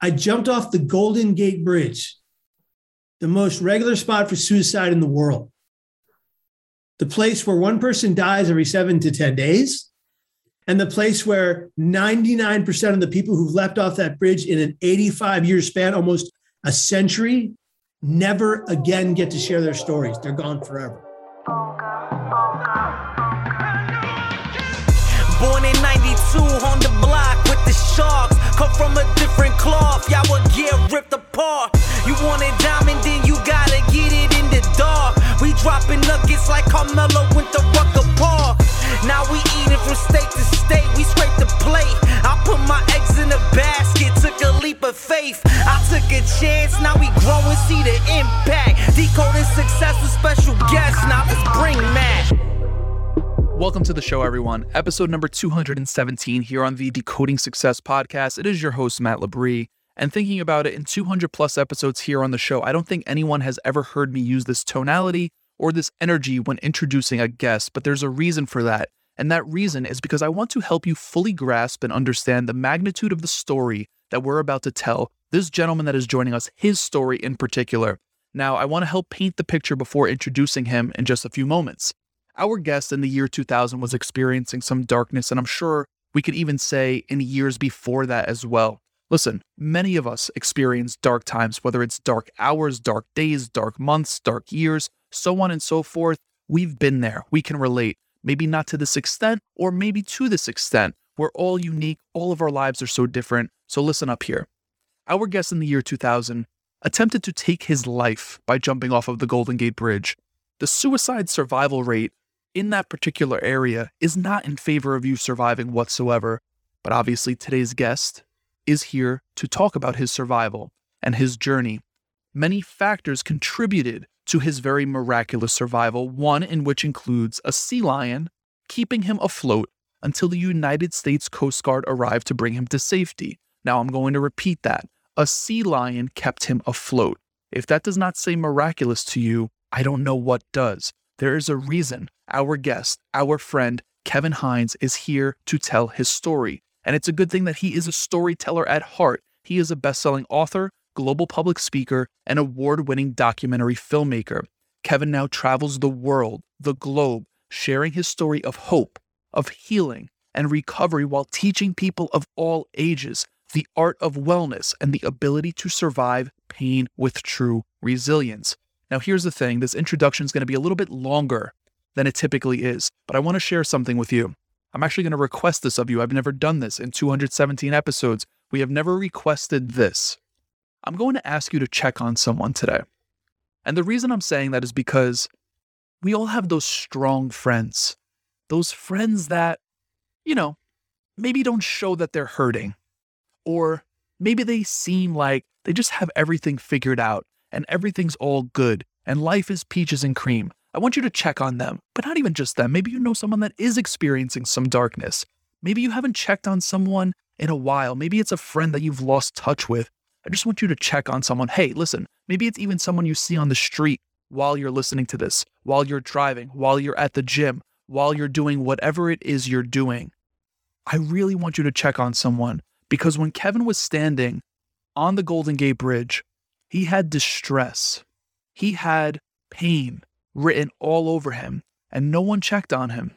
I jumped off the Golden Gate Bridge, the most regular spot for suicide in the world. The place where one person dies every seven to 10 days, and the place where 99% of the people who've left off that bridge in an 85 year span, almost a century, never again get to share their stories. They're gone forever. Born in 92 on the block with the sharks. Come from a different cloth, y'all would get ripped apart. You want it diamond, then you gotta get it in the dark. We dropping nuggets like Carmelo went to Rucker Park. Now we eating from state to state, we scrape the plate. I put my eggs in a basket, took a leap of faith. I took a chance, now we grow and see the impact. Decoding success with special guests, now let's bring Matt. Welcome to the show, everyone. Episode number 217 here on the Decoding Success podcast. It is your host, Matt Labrie. And thinking about it, in 200 plus episodes here on the show, I don't think anyone has ever heard me use this tonality or this energy when introducing a guest, but there's a reason for that. And that reason is because I want to help you fully grasp and understand the magnitude of the story that we're about to tell. This gentleman that is joining us, his story in particular. Now, I want to help paint the picture before introducing him in just a few moments. Our guest in the year 2000 was experiencing some darkness, and I'm sure we could even say in years before that as well. Listen, many of us experience dark times, whether it's dark hours, dark days, dark months, dark years, so on and so forth. We've been there. We can relate. Maybe not to this extent, or maybe to this extent. We're all unique. All of our lives are so different. So listen up here. Our guest in the year 2000 attempted to take his life by jumping off of the Golden Gate Bridge. The suicide survival rate in that particular area is not in favor of you surviving whatsoever. But obviously, today's guest is here to talk about his survival and his journey. Many factors contributed to his very miraculous survival, one in which includes a sea lion keeping him afloat until the United States Coast Guard arrived to bring him to safety. Now, I'm going to repeat that. A sea lion kept him afloat. If that does not say miraculous to you, I don't know what does. There is a reason our guest, our friend, Kevin Hines, is here to tell his story. And it's a good thing that he is a storyteller at heart. He is a best selling author, global public speaker, and award winning documentary filmmaker. Kevin now travels the world, the globe, sharing his story of hope, of healing, and recovery while teaching people of all ages the art of wellness and the ability to survive pain with true resilience. Now, here's the thing this introduction is going to be a little bit longer than it typically is, but I want to share something with you. I'm actually going to request this of you. I've never done this in 217 episodes. We have never requested this. I'm going to ask you to check on someone today. And the reason I'm saying that is because we all have those strong friends, those friends that, you know, maybe don't show that they're hurting, or maybe they seem like they just have everything figured out and everything's all good and life is peaches and cream. I want you to check on them, but not even just them. Maybe you know someone that is experiencing some darkness. Maybe you haven't checked on someone in a while. Maybe it's a friend that you've lost touch with. I just want you to check on someone. Hey, listen, maybe it's even someone you see on the street while you're listening to this, while you're driving, while you're at the gym, while you're doing whatever it is you're doing. I really want you to check on someone because when Kevin was standing on the Golden Gate Bridge, he had distress. He had pain written all over him, and no one checked on him.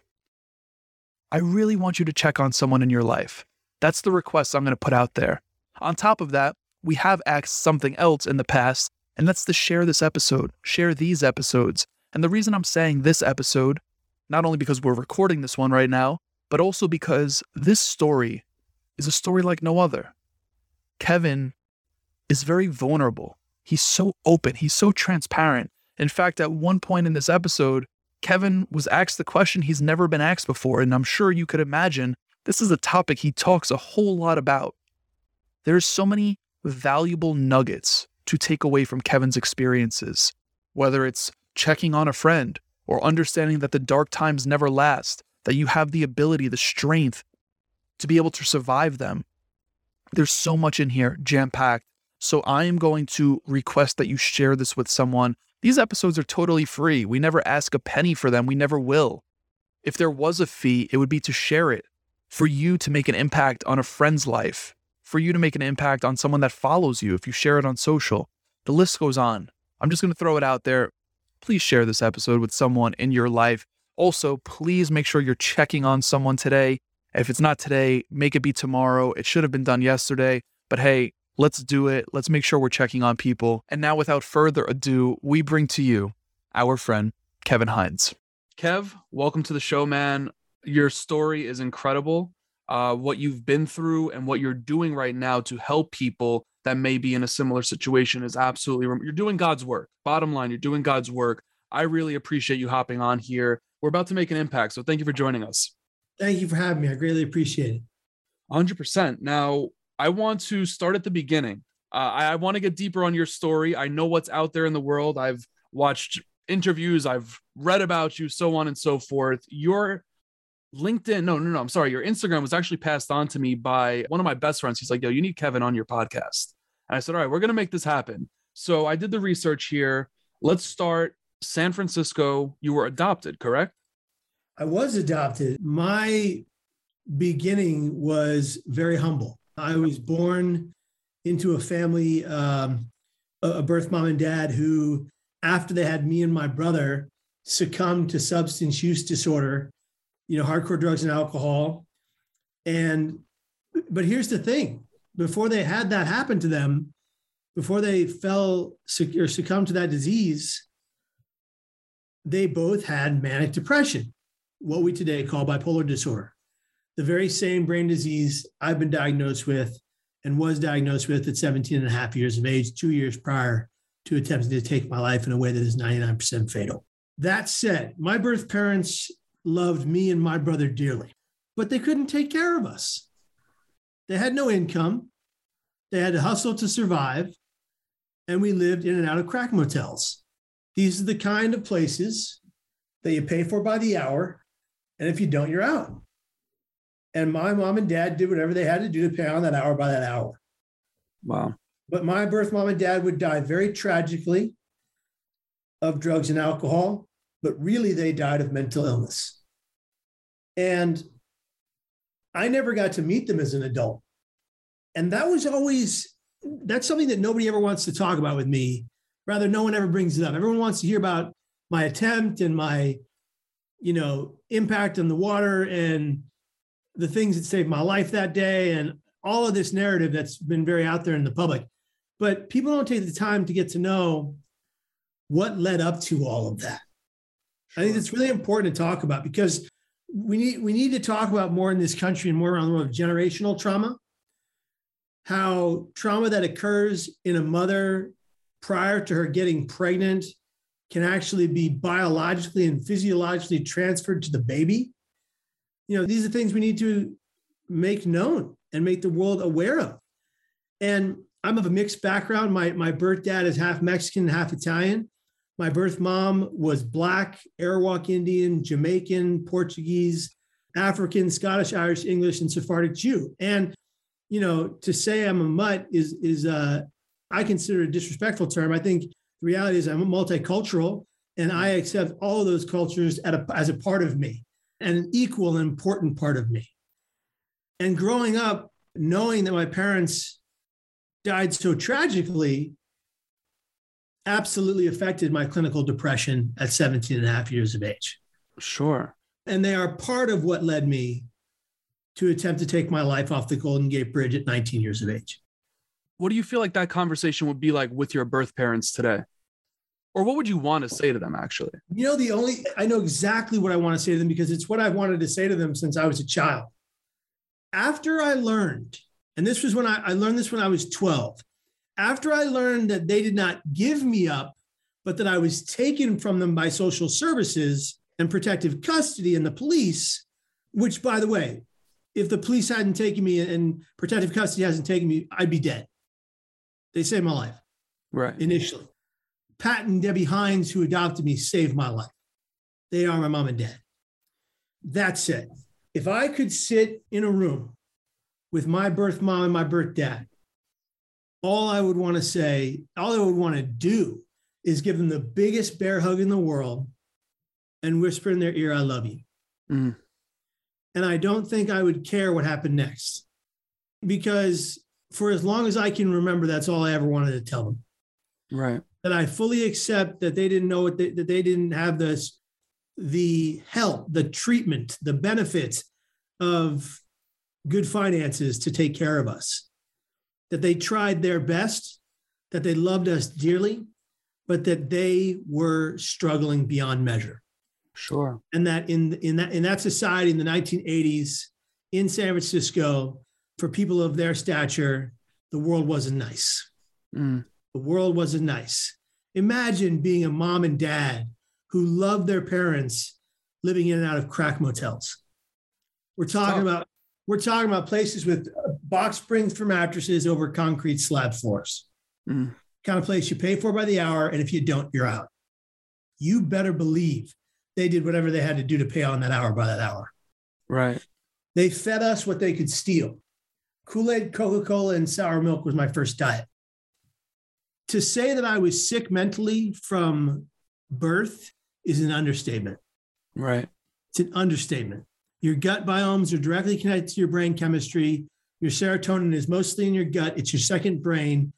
I really want you to check on someone in your life. That's the request I'm going to put out there. On top of that, we have asked something else in the past, and that's to share this episode, share these episodes. And the reason I'm saying this episode, not only because we're recording this one right now, but also because this story is a story like no other. Kevin is very vulnerable. He's so open, he's so transparent. In fact, at one point in this episode, Kevin was asked the question he's never been asked before, and I'm sure you could imagine this is a topic he talks a whole lot about. There's so many valuable nuggets to take away from Kevin's experiences, whether it's checking on a friend or understanding that the dark times never last, that you have the ability, the strength to be able to survive them. There's so much in here jam packed so I am going to request that you share this with someone. These episodes are totally free. We never ask a penny for them. We never will. If there was a fee, it would be to share it, for you to make an impact on a friend's life, for you to make an impact on someone that follows you if you share it on social. The list goes on. I'm just going to throw it out there. Please share this episode with someone in your life. Also, please make sure you're checking on someone today. If it's not today, make it be tomorrow. It should have been done yesterday. But hey, let's do it. Let's make sure we're checking on people. And now, without further ado, we bring to you our friend, Kevin Hines. Kev, welcome to the show, man. Your story is incredible. Uh, what you've been through and what you're doing right now to help people that may be in a similar situation is absolutely you're doing God's work. Bottom line, you're doing God's work. I really appreciate you hopping on here. We're about to make an impact, so thank you for joining us. Thank you for having me. I greatly appreciate it. 100%. Now, I want to start at the beginning. Uh, I, I want to get deeper on your story. I know what's out there in the world. I've watched interviews, I've read about you, so on and so forth. Your LinkedIn, no, no, no, I'm sorry. Your Instagram was actually passed on to me by one of my best friends. He's like, yo, you need Kevin on your podcast. And I said, all right, we're going to make this happen. So I did the research here. Let's start San Francisco. You were adopted, correct? I was adopted. My beginning was very humble. I was born into a family, um, a birth mom and dad who, after they had me and my brother, succumbed to substance use disorder you know, hardcore drugs and alcohol. And, but here's the thing before they had that happen to them, before they fell or succumbed to that disease, they both had manic depression, what we today call bipolar disorder, the very same brain disease I've been diagnosed with and was diagnosed with at 17 and a half years of age, two years prior to attempting to take my life in a way that is 99% fatal. That said, my birth parents loved me and my brother dearly, but they couldn't take care of us. They had no income. They had to hustle to survive. And we lived in and out of crack motels. These are the kind of places that you pay for by the hour. And if you don't, you're out. And my mom and dad did whatever they had to do to pay on that hour by that hour. Wow. But my birth mom and dad would die very tragically of drugs and alcohol but really they died of mental illness. And I never got to meet them as an adult. And that was always, that's something that nobody ever wants to talk about with me. Rather, no one ever brings it up. Everyone wants to hear about my attempt and my, you know, impact on the water and the things that saved my life that day and all of this narrative that's been very out there in the public. But people don't take the time to get to know what led up to all of that. Sure. I think it's really important to talk about because we need we need to talk about more in this country and more around the world of generational trauma. How trauma that occurs in a mother prior to her getting pregnant can actually be biologically and physiologically transferred to the baby. You know, these are things we need to make known and make the world aware of. And I'm of a mixed background. My my birth dad is half Mexican, half Italian. My birth mom was Black, Arawak Indian, Jamaican, Portuguese, African, Scottish, Irish, English, and Sephardic Jew. And, you know, to say I'm a mutt is, is uh, I consider a disrespectful term. I think the reality is I'm multicultural and I accept all of those cultures a, as a part of me and an equal and important part of me. And growing up, knowing that my parents died so tragically, absolutely affected my clinical depression at 17 and a half years of age. Sure. And they are part of what led me to attempt to take my life off the Golden Gate Bridge at 19 years of age. What do you feel like that conversation would be like with your birth parents today? Or what would you want to say to them actually? You know, the only, I know exactly what I want to say to them because it's what i've wanted to say to them since I was a child. After I learned, and this was when I, I learned this when I was 12, after I learned that they did not give me up, but that I was taken from them by social services and protective custody and the police, which, by the way, if the police hadn't taken me and protective custody hasn't taken me, I'd be dead. They saved my life. Right. Initially. Pat and Debbie Hines, who adopted me, saved my life. They are my mom and dad. That's it. if I could sit in a room with my birth mom and my birth dad all I would want to say, all I would want to do is give them the biggest bear hug in the world and whisper in their ear, I love you. Mm. And I don't think I would care what happened next because for as long as I can remember, that's all I ever wanted to tell them. Right. That I fully accept that they didn't know what they, that they didn't have this, the help, the treatment, the benefits of good finances to take care of us. That they tried their best, that they loved us dearly, but that they were struggling beyond measure. Sure. And that in in that in that society in the 1980s in San Francisco, for people of their stature, the world wasn't nice. Mm. The world wasn't nice. Imagine being a mom and dad who loved their parents living in and out of crack motels. We're talking about we're talking about places with box springs for mattresses over concrete slab floors. Mm. Kind of place you pay for by the hour, and if you don't, you're out. You better believe they did whatever they had to do to pay on that hour by that hour. Right. They fed us what they could steal. Kool Aid, Coca Cola, and sour milk was my first diet. To say that I was sick mentally from birth is an understatement. Right. It's an understatement. Your gut biomes are directly connected to your brain chemistry. Your serotonin is mostly in your gut, it's your second brain.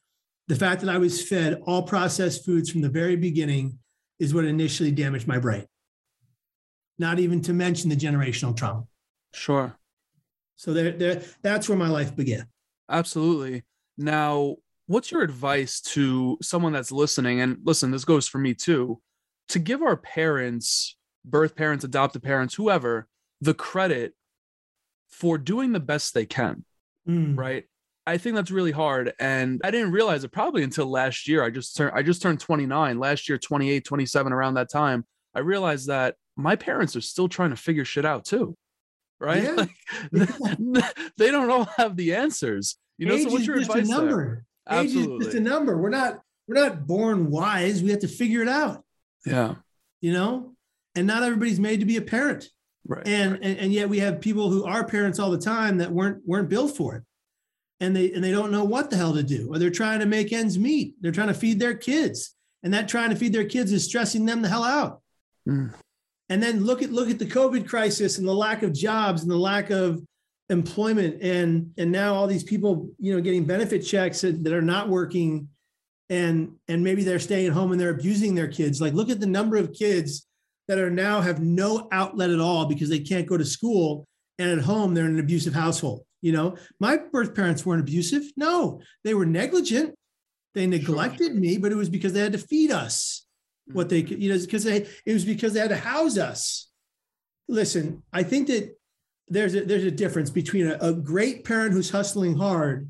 The fact that I was fed all processed foods from the very beginning is what initially damaged my brain. Not even to mention the generational trauma. Sure. So there, there, that's where my life began. Absolutely. Now, what's your advice to someone that's listening? And listen, this goes for me too, to give our parents, birth parents, adoptive parents, whoever, the credit for doing the best they can, Mm. right? I think that's really hard. And I didn't realize it probably until last year. I just turned I just turned 29, last year 28, 27 around that time. I realized that my parents are still trying to figure shit out too. Right? Yeah. Like, they don't all have the answers. You know, Age so what's your advice there? Number. Age is just a number. We're not we're not born wise. We have to figure it out. Yeah. You know, and not everybody's made to be a parent. Right. And, and and yet we have people who are parents all the time that weren't weren't built for it, and they and they don't know what the hell to do, or they're trying to make ends meet. They're trying to feed their kids, and that trying to feed their kids is stressing them the hell out. Mm. And then look at look at the COVID crisis and the lack of jobs and the lack of employment and and now all these people you know getting benefit checks that, that are not working and and maybe they're staying at home and they're abusing their kids. Like look at the number of kids that are now have no outlet at all because they can't go to school and at home they're in an abusive household you know? My birth parents weren't abusive no. They were negligent. They neglected me but it was because they had to feed us what they mm-hmm. could you know because they it was because they had to house us. Listen i think that there's a there's a difference between a, a great parent who's hustling hard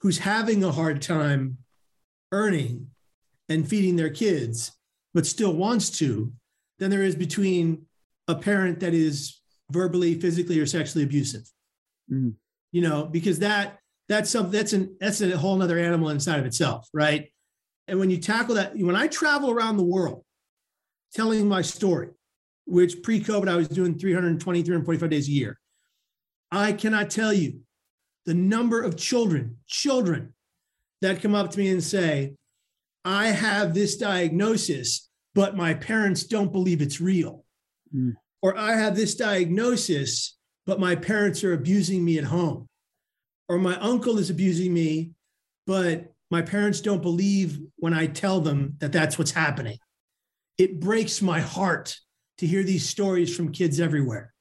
who's having a hard time earning and feeding their kids but still wants to than there is between a parent that is verbally physically or sexually abusive Mm. you know because that that's something that's an that's a whole nother animal inside of itself right and when you tackle that when i travel around the world telling my story which pre-covid i was doing 320 345 days a year. I cannot tell you the number of children children that come up to me and say i have this diagnosis but my parents don't believe it's real. Mm. or i have this diagnosis but my parents are abusing me at home. Or my uncle is abusing me but my parents don't believe when i tell them that that's what's happening. It breaks my heart to hear these stories from kids everywhere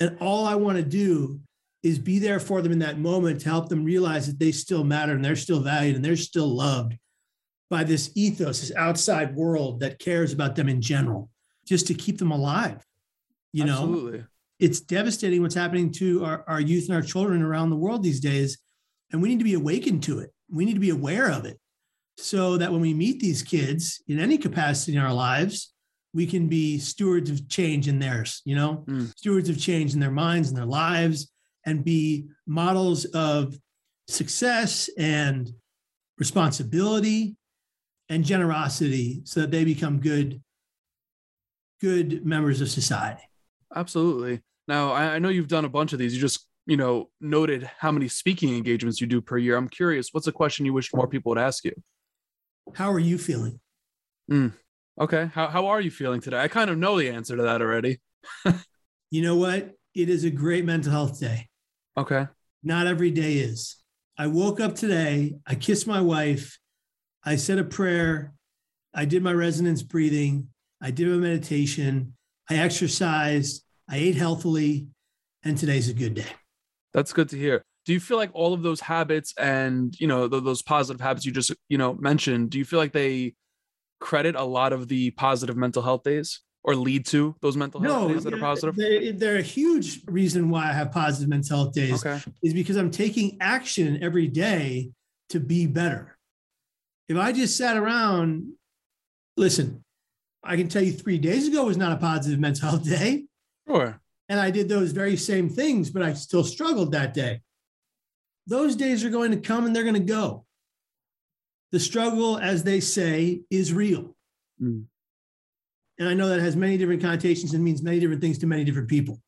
and all i want to do is be there for them in that moment to help them realize that they still matter and they're still valued and they're still loved by this ethos this outside world that cares about them in general just to keep them alive you know Absolutely. it's devastating what's happening to our, our youth and our children around the world these days. And we need to be awakened to it. We need to be aware of it so that when we meet these kids in any capacity in our lives, we can be stewards of change in theirs, you know, Mm. stewards of change in their minds and their lives and be models of success and responsibility and generosity so that they become good, good members of society. Absolutely. Now, I, I know you've done a bunch of these. You just, you know, noted how many speaking engagements you do per year. I'm curious, what's a question you wish more people would ask you? How are you feeling? Okay. How, how are you feeling today? I kind of know the answer to that already. You know what? It is a great mental health day. Okay. Not every day is. I woke up today, I kissed my wife, I said a prayer, I did my resonance breathing, I did my meditation, I exercised, I ate healthily, and today's a good day. That's good to hear. Do you feel like all of those habits and, you know, th- those positive habits you just, you know, mentioned, do you feel like they credit a lot of the positive mental health days or lead to those mental health No, days that are positive? They're, they're a huge reason why I have positive mental health days Okay. is because I'm taking action every day to be better. If I just sat around, listen, I can tell you three days ago was not a positive mental health day. Sure. And I did those very same things, but I still struggled that day. Those days are going to come and they're going to go. The struggle, as they say, is real. Mm. And I know that has many different connotations and means many different things to many different people.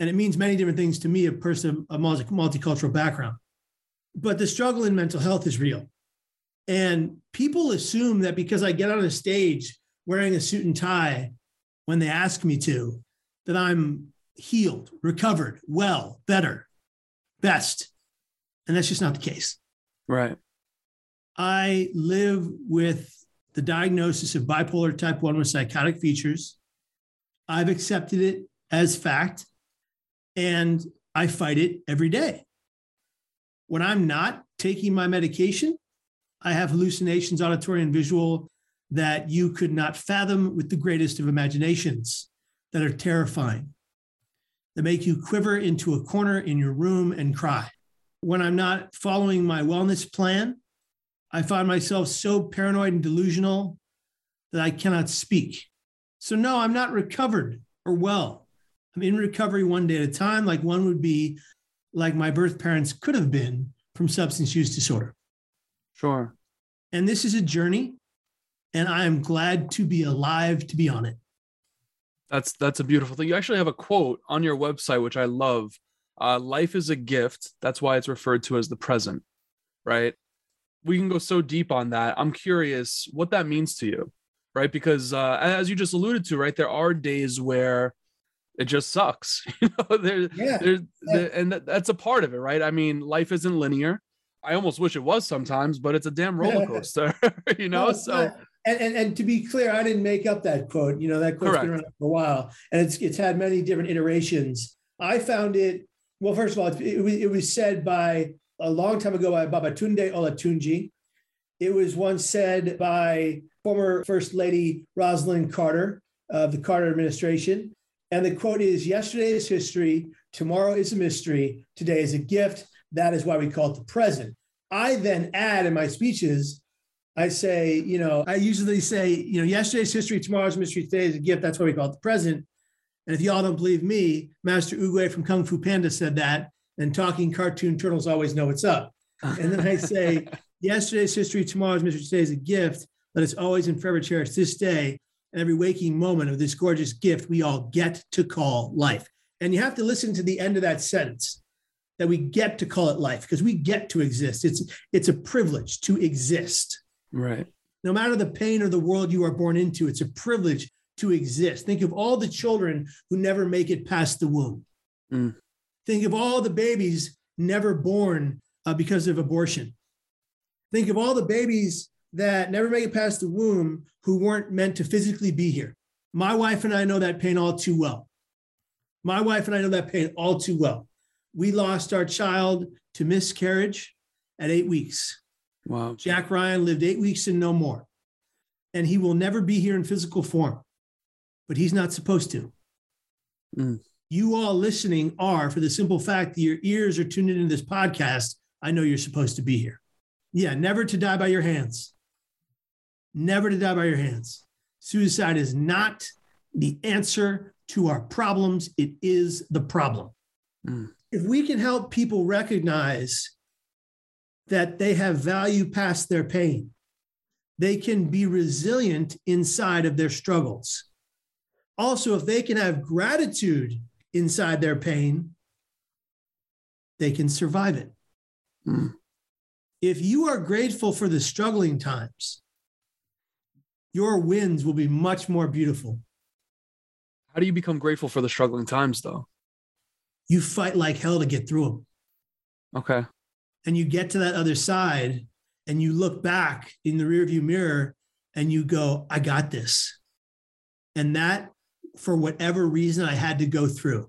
And it means many different things to me, a person of multi- multicultural background. But the struggle in mental health is real. And people assume that because I get on a stage wearing a suit and tie when they ask me to, that I'm healed, recovered, well, better, best. And that's just not the case. Right. I live with the diagnosis of bipolar type 1 with psychotic features. I've accepted it as fact and I fight it every day. When I'm not taking my medication, I have hallucinations, auditory and visual, that you could not fathom with the greatest of imaginations that are terrifying, that make you quiver into a corner in your room and cry. When I'm not following my wellness plan, I find myself so paranoid and delusional that I cannot speak. So, no, I'm not recovered or well. I'm in recovery one day at a time, like one would be like my birth parents could have been from substance use disorder. Sure. And this is a journey, and I am glad to be alive to be on it. That's that's a beautiful thing. You actually have a quote on your website which I love. Uh, life is a gift. That's why it's referred to as the present, right? We can go so deep on that. I'm curious what that means to you, right? Because uh, as you just alluded to, right, there are days where it just sucks. You know, there, Yeah. there's Yeah. and that, that's a part of it, right? I mean, life isn't linear. I almost wish it was sometimes, but it's a damn roller coaster, you know. No, so and, and and to be clear, I didn't make up that quote. You know, that quote's been around for a while, and it's it's had many different iterations. I found it well. First of all, it, it, was, it was said by a long time ago by Babatunde Olatunji. It was once said by former First Lady Rosalynn Carter of the Carter administration. And the quote is Yesterday is history, tomorrow is a mystery, today is a gift. That is why we call it the present. I then add in my speeches, I say, you know, I usually say, you know, yesterday's history, tomorrow's mystery, today is a gift. That's why we call it the present. And if y'all don't believe me, Master Oogway from Kung Fu Panda said that, and talking cartoon turtles always know what's up. And then I say, yesterday's history, tomorrow's mystery, today is a gift. Let us always and forever cherish this day and every waking moment of this gorgeous gift we all get to call life. And you have to listen to the end of that sentence that we get to call it life because we get to exist. It's it's a privilege to exist. right. No matter the pain or the world you are born into, it's a privilege to exist. Think of all the children who never make it past the womb. Mm. Think of all the babies never born uh, because of abortion. Think of all the babies that never make it past the womb who weren't meant to physically be here. My wife and I know that pain all too well. My wife and I know that pain all too well. We lost our child to miscarriage at eight weeks. Wow. Jack Ryan lived eight weeks and no more. And he will never be here in physical form, but he's not supposed to. Mm. You all listening are, for the simple fact that your ears are tuned into this podcast, I know you're supposed to be here. Yeah, never to die by your hands. Never to die by your hands. Suicide is not the answer to our problems, it is the problem. Mm. If we can help people recognize that they have value past their pain, they can be resilient inside of their struggles. Also, if they can have gratitude inside their pain, they can survive it. Mm. If you are grateful for the struggling times, your wins will be much more beautiful. How do you become grateful for the struggling times, though? You fight like hell to get through them. Okay. and you get to that other side and you look back in the rearview mirror and you go, I got this. And that, for whatever reason, I had to go through.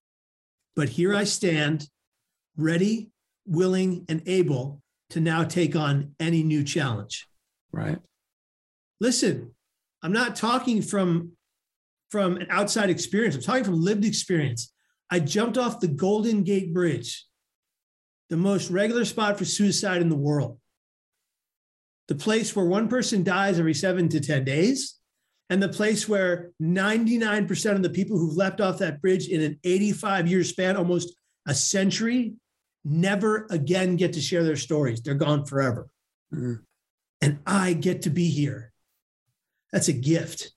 But here I stand, ready, willing, and able to now take on any new challenge. Right. Listen, I'm not talking from from an outside experience. I'm talking from lived experience. I jumped off the Golden Gate Bridge, the most regular spot for suicide in the world. The place where one person dies every seven to 10 days, and the place where 99% of the people who've left off that bridge in an 85 year span, almost a century, never again get to share their stories. They're gone forever. Mm-hmm. And I get to be here. That's a gift.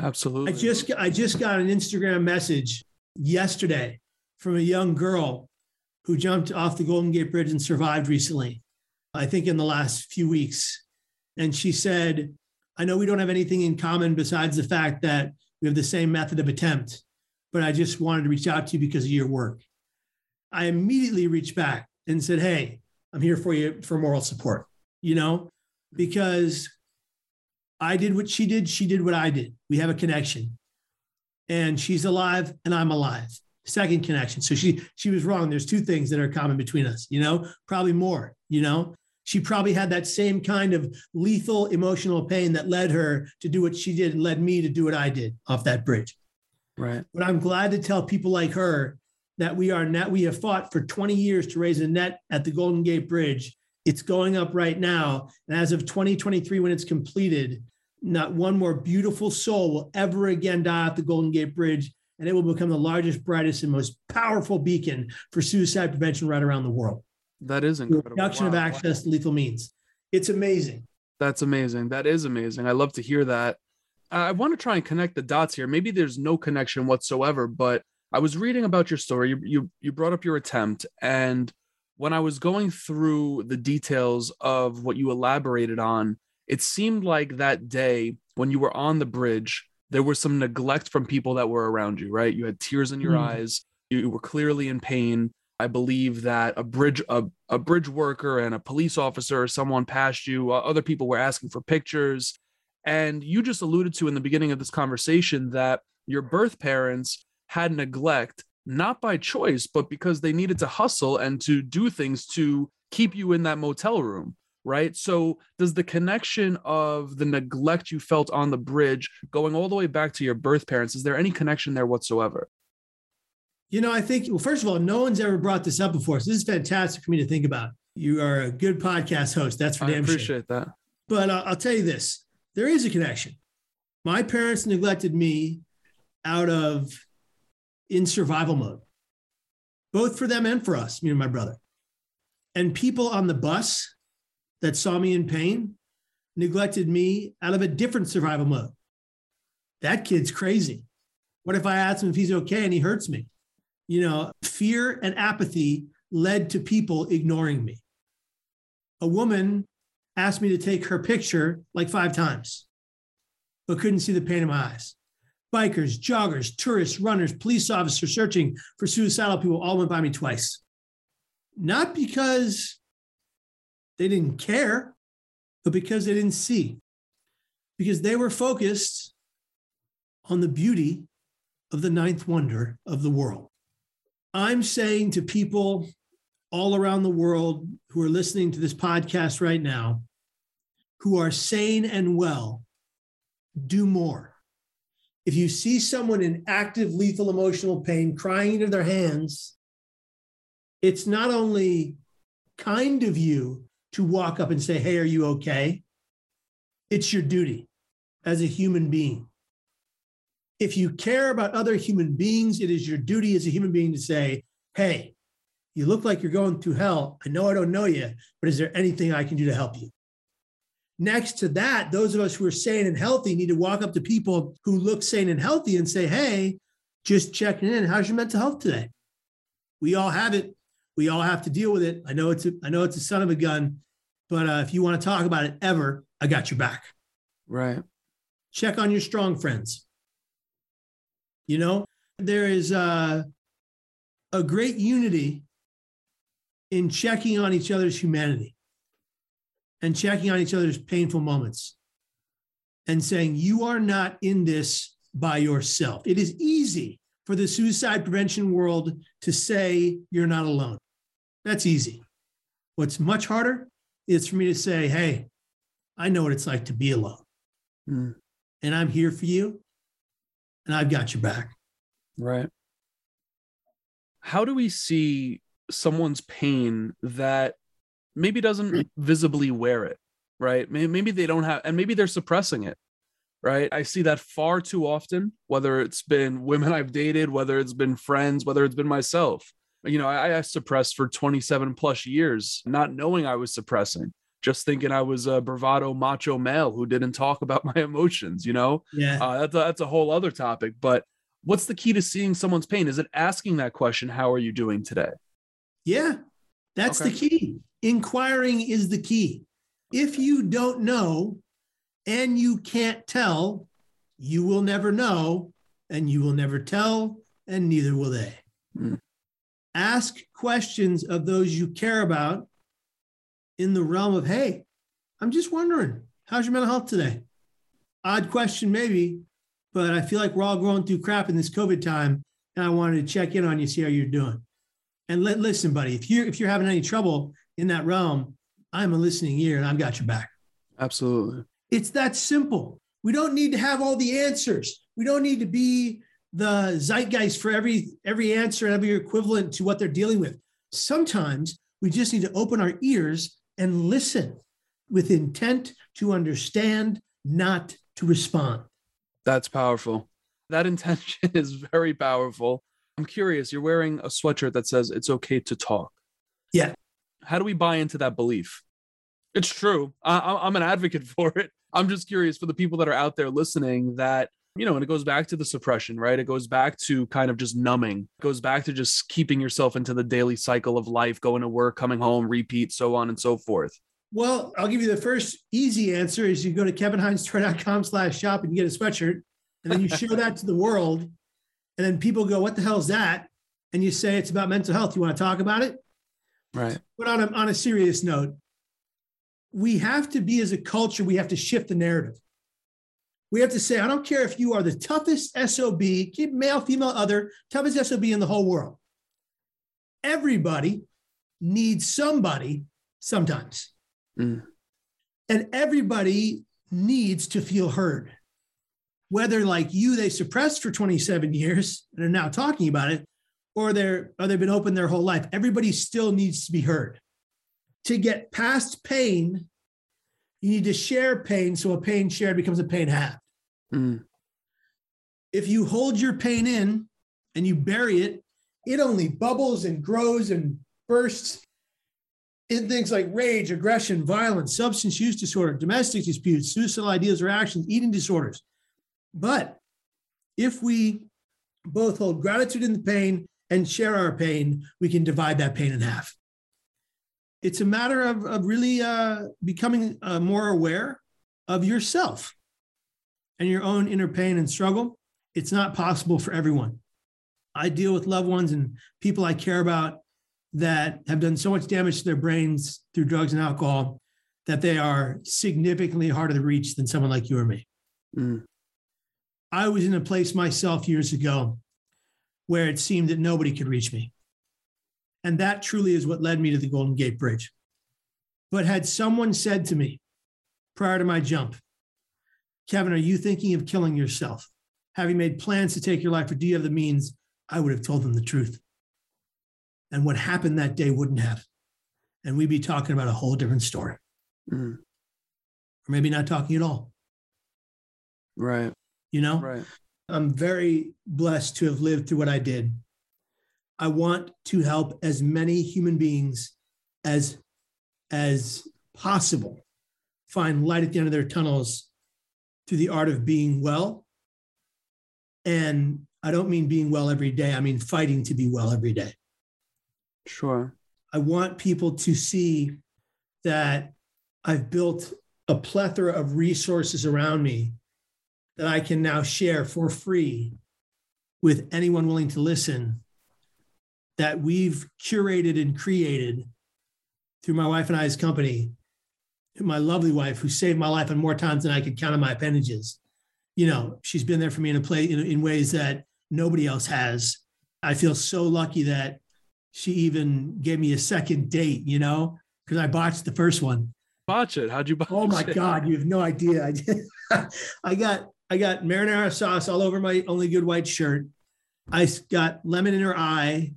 Absolutely. I just I just got an Instagram message yesterday from a young girl who jumped off the Golden Gate Bridge and survived recently. I think in the last few weeks. And she said, I know we don't have anything in common besides the fact that we have the same method of attempt, but I just wanted to reach out to you because of your work. I immediately reached back and said, Hey, I'm here for you for moral support, you know, because I did what she did, she did what I did. We have a connection. And she's alive and I'm alive. Second connection. So she she was wrong. There's two things that are common between us, you know, probably more, you know. She probably had that same kind of lethal emotional pain that led her to do what she did and led me to do what I did off that bridge. Right. But I'm glad to tell people like her that we are net we have fought for 20 years to raise a net at the Golden Gate Bridge. It's going up right now. And as of 2023, when it's completed, not one more beautiful soul will ever again die at the Golden Gate Bridge, and it will become the largest, brightest, and most powerful beacon for suicide prevention right around the world. That is incredible. reduction wow. of access to lethal means. It's amazing. That's amazing. That is amazing. I love to hear that. I want to try and connect the dots here. Maybe there's no connection whatsoever, but I was reading about your story. You, you, you brought up your attempt, and when I was going through the details of what you elaborated on, it seemed like that day when you were on the bridge, there was some neglect from people that were around you, right? You had tears in your mm. eyes, you were clearly in pain. I believe that a bridge a, a bridge worker and a police officer or someone passed you, uh, other people were asking for pictures. And you just alluded to in the beginning of this conversation that your birth parents had neglect, not by choice, but because they needed to hustle and to do things to keep you in that motel room right? So, does the connection of the neglect you felt on the bridge going all the way back to your birth parents, is there any connection there whatsoever? You know, I think, well, first of all, no one's ever brought this up before. So, this is fantastic for me to think about. You are a good podcast host. That's for I damn sure. I appreciate that. But uh, I'll tell you this there is a connection. My parents neglected me out of in survival mode, both for them and for us, me and my brother. And people on the bus that saw me in pain neglected me out of a different survival mode. That kid's crazy. What if I ask him if he's okay and he hurts me? You know, fear and apathy led to people ignoring me. A woman asked me to take her picture like five times, but couldn't see the pain in my eyes. Bikers, joggers, tourists, runners, police officers searching for suicidal people all went by me twice. Not because they didn't care, but because they didn't see, because they were focused on the beauty of the ninth wonder of the world. I'm saying to people all around the world who are listening to this podcast right now, who are sane and well, do more. If you see someone in active lethal emotional pain crying into their hands, it's not only kind of you to walk up and say, Hey, are you okay? It's your duty as a human being. If you care about other human beings, it is your duty as a human being to say, Hey, you look like you're going through hell. I know I don't know you, but is there anything I can do to help you? Next to that, those of us who are sane and healthy need to walk up to people who look sane and healthy and say, Hey, just checking in. How's your mental health today? We all have it. We all have to deal with it. I know it's a, I know it's a son of a gun, but uh, if you want to talk about it ever, I got your back. Right. Check on your strong friends. You know, there is uh, a great unity in checking on each other's humanity and checking on each other's painful moments and saying, You are not in this by yourself. It is easy for the suicide prevention world to say you're not alone. That's easy. What's much harder is for me to say, Hey, I know what it's like to be alone. Mm. And I'm here for you. And I've got your back. Right. How do we see someone's pain that maybe doesn't visibly wear it? Right. Maybe they don't have, and maybe they're suppressing it right? I see that far too often, whether it's been women I've dated, whether it's been friends, whether it's been myself. You know, I, I suppressed for 27 plus years, not knowing I was suppressing, just thinking I was a bravado macho male who didn't talk about my emotions, you know? Yeah. Uh, that's, a, that's a whole other topic. But what's the key to seeing someone's pain? Is it asking that question, How are you doing today? Yeah, that's okay. the key. Inquiring is the key. If you don't know, and you can't tell, you will never know, and you will never tell, and neither will they. Mm. Ask questions of those you care about in the realm of, hey, I'm just wondering, how's your mental health today? Odd question, maybe, but I feel like we're all going through crap in this COVID time, and I wanted to check in on you, see how you're doing. And let, listen, buddy, if you're if you're having any trouble in that realm, I'm a listening ear, and I've got your back. Absolutely. It's that simple. We don't need to have all the answers. We don't need to be the zeitgeist for every every answer and every equivalent to what they're dealing with. Sometimes we just need to open our ears and listen with intent to understand, not to respond. That's powerful. That intention is very powerful. I'm curious, you're wearing a sweatshirt that says it's okay to talk. Yeah. How do we buy into that belief? It's true. I, am an advocate for it. I'm just curious for the people that are out there listening that, you know, and it goes back to the suppression, right? It goes back to kind of just numbing, it goes back to just keeping yourself into the daily cycle of life, going to work, coming home, repeat, so on and so forth. Well, I'll give you the first easy answer is you go to kevinhinesstory.com slash shop and you get a sweatshirt and then you show that to the world. And then people go, what the hell is that? And you say, it's about mental health. You want to talk about it? Right. But on a, on a serious note, we have to be as a culture, we have to shift the narrative. We have to say, I don't care if you are the toughest SOB, male, female, other, toughest SOB in the whole world. Everybody needs somebody sometimes. Mm. And everybody needs to feel heard. Whether, like you, they suppressed for 27 years and are now talking about it, or they're or they've been open their whole life. Everybody still needs to be heard to get past pain, you need to share pain so a pain shared becomes a pain halved. Mm. If you hold your pain in and you bury it, it only bubbles and grows and bursts in things like rage, aggression, violence, substance use disorder, domestic disputes, suicidal ideas or actions, eating disorders. But if we both hold gratitude in the pain and share our pain, we can divide that pain in half it's a matter of, of really uh, becoming uh, more aware of yourself and your own inner pain and struggle. It's not possible for everyone. I deal with loved ones and people I care about that have done so much damage to their brains through drugs and alcohol that they are significantly harder to reach than someone like you or me. Mm. I was in a place myself years ago where it seemed that nobody could reach me. And that truly is what led me to the Golden Gate Bridge. But had someone said to me prior to my jump, Kevin, are you thinking of killing yourself? Have you made plans to take your life, or do you have the means? I would have told them the truth. And what happened that day wouldn't have. And we'd be talking about a whole different story. Mm. Or maybe not talking at all. Right. You know? Right. I'm very blessed to have lived through what I did. I want to help as many human beings as as possible find light at the end of their tunnels through the art of being well. And I don't mean being well every day, I mean fighting to be well every day. Sure. I want people to see that I've built a plethora of resources around me that I can now share for free with anyone willing to listen that we've curated and created through my wife and I's company, my lovely wife who saved my life on more times than I could count on my appendages. You know, she's been there for me in a play in, in ways that nobody else has. I feel so lucky that she even gave me a second date, you know, because I botched the first one. Botch it? How'd you botch Oh my it? God, you have no idea. I, did, I got I got marinara sauce all over my only good white shirt. I got lemon in her eye.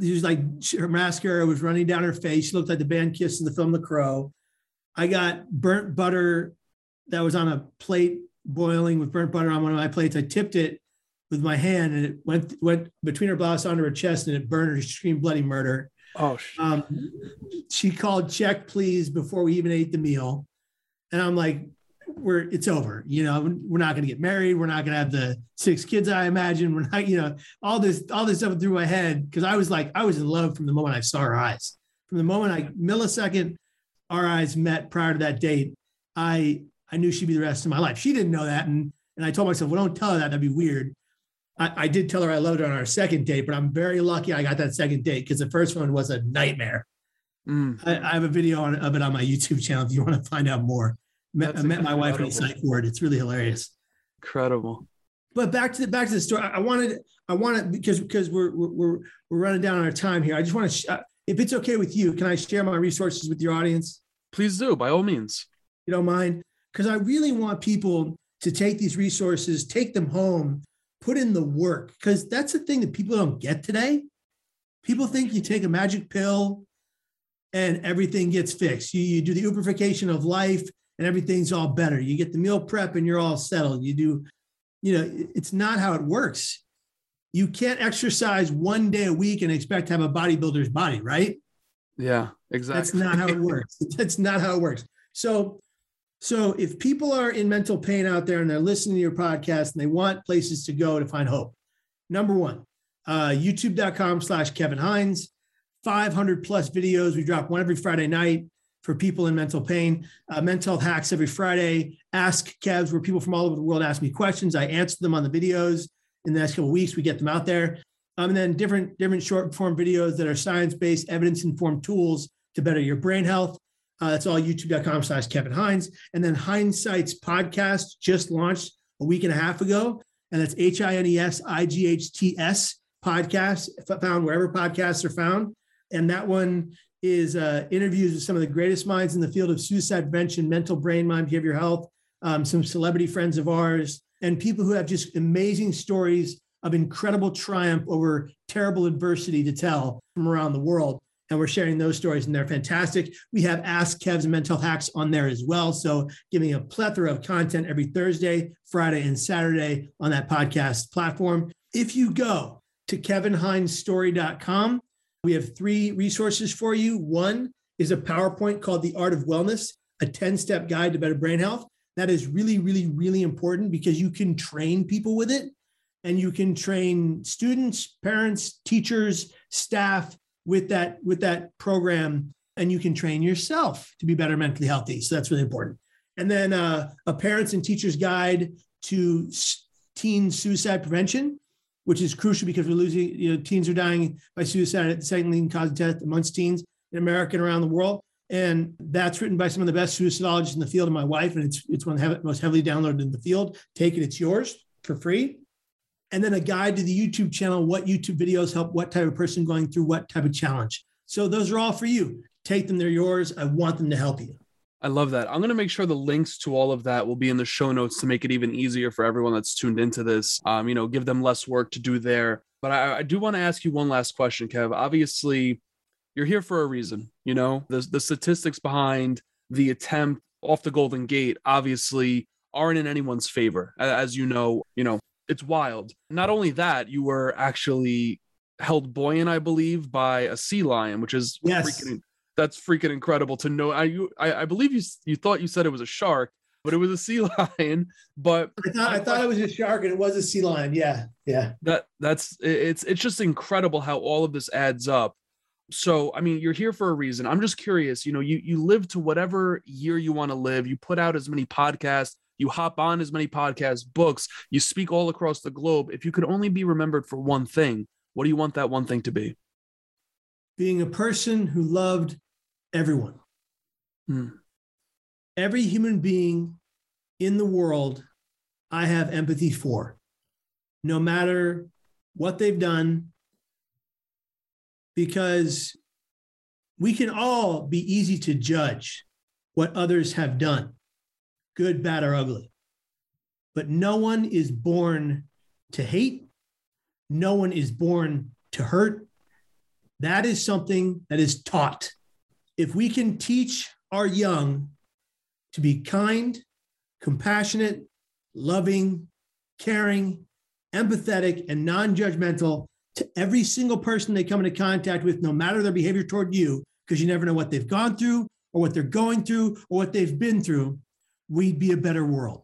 She was like her mascara was running down her face. She looked like the band Kiss in the film The Crow. I got burnt butter that was on a plate boiling with burnt butter on one of my plates. I tipped it with my hand and it went went between her blouse onto her chest and it burned her. She screamed bloody murder. Oh, Um, she called check please before we even ate the meal. And I'm like, we're it's over. You know, we're not gonna get married. We're not gonna have the six kids, I imagine. We're not, you know, all this, all this stuff through my head because I was like, I was in love from the moment I saw her eyes. From the moment I millisecond our eyes met prior to that date, I I knew she'd be the rest of my life. She didn't know that. And and I told myself, well, don't tell her that, that'd be weird. I, I did tell her I loved her on our second date, but I'm very lucky I got that second date because the first one was a nightmare. Mm. I, I have a video on, of it on my YouTube channel if you want to find out more. Met, I met my wife in a incredible. psych ward. It's really hilarious. Incredible. But back to the back to the story. I wanted I wanted because because we're we're we're, we're running down on our time here. I just want to sh- uh, if it's okay with you, can I share my resources with your audience? Please do, by all means. You don't mind? Because I really want people to take these resources, take them home, put in the work. Because that's the thing that people don't get today. People think you take a magic pill and everything gets fixed. You, you do the Uberification of life and everything's all better. You get the meal prep and you're all settled. You do, you know, it's not how it works. You can't exercise one day a week and expect to have a bodybuilder's body, right? Yeah, exactly. That's not how it works. That's not how it works. So, so if people are in mental pain out there and they're listening to your podcast and they want places to go to find hope, number one, uh, youtube.com slash Kevin Hines, 500 plus videos. We drop one every Friday night for people in mental pain, uh, mental health hacks every Friday, ask Kevs where people from all over the world ask me questions. I answer them on the videos in the next couple weeks. We get them out there. Um, and then different different short form videos that are science based, evidence informed tools to better your brain health. Uh, that's all youtube.com slash Kevin Hines. And then Hinesights podcast just launched a week and a half ago. And that's H I N E S I G H T S podcast, found wherever podcasts are found. And that one is uh, interviews with some of the greatest minds in the field of suicide prevention, mental brain mind behavior health, um, some celebrity friends of ours, and people who have just amazing stories of incredible triumph over terrible adversity to tell from around the world. And we're sharing those stories, and they're fantastic. We have Ask Kev's Mental Hacks on there as well. So, giving a plethora of content every Thursday, Friday, and Saturday on that podcast platform. If you go to kevinhinesstory.com, we have three resources for you. One is a PowerPoint called The Art of Wellness, a 10 step guide to better brain health. That is really, really, really important because you can train people with it and you can train students, parents, teachers, staff with that with that program and you can train yourself to be better mentally healthy. So that's really important. And then uh, a parents and teachers guide to teen suicide prevention, which is crucial because we're losing, you know, teens are dying by suicide at the second leading cause of death amongst teens in America and around the world. And that's written by some of the best suicidologists in the field, and my wife, and it's it's one of the most heavily downloaded in the field. Take it, it's yours for free. And then a guide to the YouTube channel, what YouTube videos help what type of person going through what type of challenge. So those are all for you. Take them, they're yours. I want them to help you. I love that. I'm going to make sure the links to all of that will be in the show notes to make it even easier for everyone that's tuned into this. Um, you know, give them less work to do there. But I, I do want to ask you one last question, Kev. Obviously, you're here for a reason. You know, the the statistics behind the attempt off the Golden Gate obviously aren't in anyone's favor. As you know, you know it's wild. Not only that, you were actually held buoyant, I believe, by a sea lion, which is Yes. freaking that's freaking incredible to know. I you I, I believe you you thought you said it was a shark, but it was a sea lion. But I thought, I thought it was a shark and it was a sea lion. Yeah. Yeah. that that's it's it's just incredible how all of this adds up. So I mean, you're here for a reason. I'm just curious. You know, you you live to whatever year you want to live. You put out as many podcasts. You hop on as many podcasts, books. You speak all across the globe. If you could only be remembered for one thing, what do you want that one thing to be? Being a person who loved everyone. Hmm. Every human being in the world, I have empathy for, no matter what they've done, because we can all be easy to judge what others have done, good, bad, or ugly. But no one is born to hate. No one is born to hurt. That is something that is taught. If we can teach our young to be kind, compassionate, loving, caring, empathetic, and non judgmental to every single person they come into contact with, no matter their behavior toward you, because you never know what they've gone through or what they're going through or what they've been through, we'd be a better world.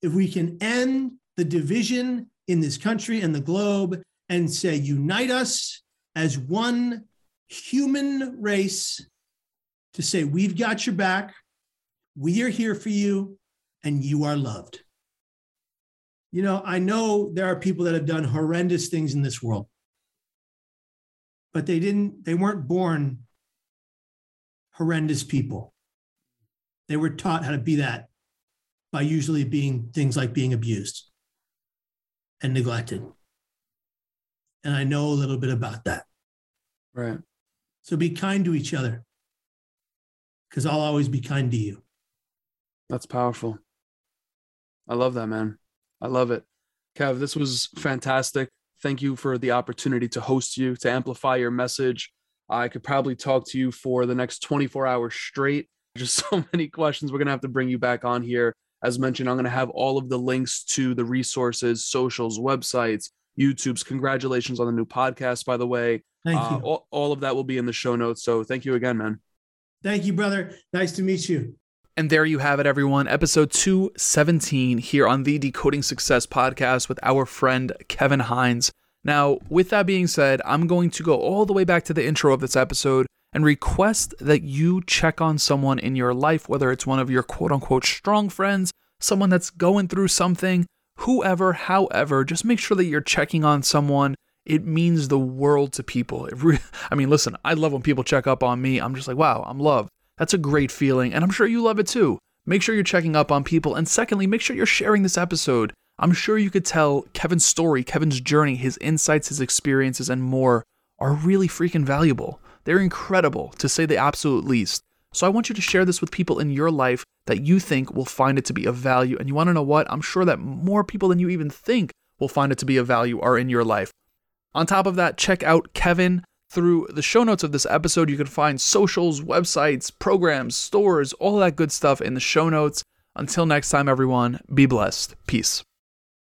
If we can end the division in this country and the globe and say, unite us as one human race to say, we've got your back, we are here for you, and you are loved. You know, I know there are people that have done horrendous things in this world, but they didn't, they weren't born horrendous people. They were taught how to be that by usually being things like being abused and neglected. And I know a little bit about that. Right. So be kind to each other because I'll always be kind to you. That's powerful. I love that, man. I love it. Kev, this was fantastic. Thank you for the opportunity to host you, to amplify your message. I could probably talk to you for the next 24 hours straight. Just so many questions. We're going to have to bring you back on here. As mentioned, I'm going to have all of the links to the resources, socials, websites, YouTube's. Congratulations on the new podcast, by the way. Thank Uh, you. all, all of that will be in the show notes. So thank you again, man. Thank you, brother. Nice to meet you. And there you have it, everyone. Episode 217 here on the Decoding Success podcast with our friend Kevin Hines. Now, with that being said, I'm going to go all the way back to the intro of this episode and request that you check on someone in your life, whether it's one of your quote unquote strong friends, someone that's going through something, whoever, however, just make sure that you're checking on someone. It means the world to people. Re- I mean, listen, I love when people check up on me. I'm just like, wow, I'm loved. That's a great feeling, and I'm sure you love it too. Make sure you're checking up on people, and secondly, make sure you're sharing this episode. I'm sure you could tell Kevin's story, Kevin's journey, his insights, his experiences, and more are really freaking valuable. They're incredible, to say the absolute least. So I want you to share this with people in your life that you think will find it to be of value. And you want to know what? I'm sure that more people than you even think will find it to be of value are in your life. On top of that, check out Kevin through the show notes of this episode. You can find socials, websites, programs, stores, all that good stuff in the show notes. Until next time, everyone, be blessed. Peace.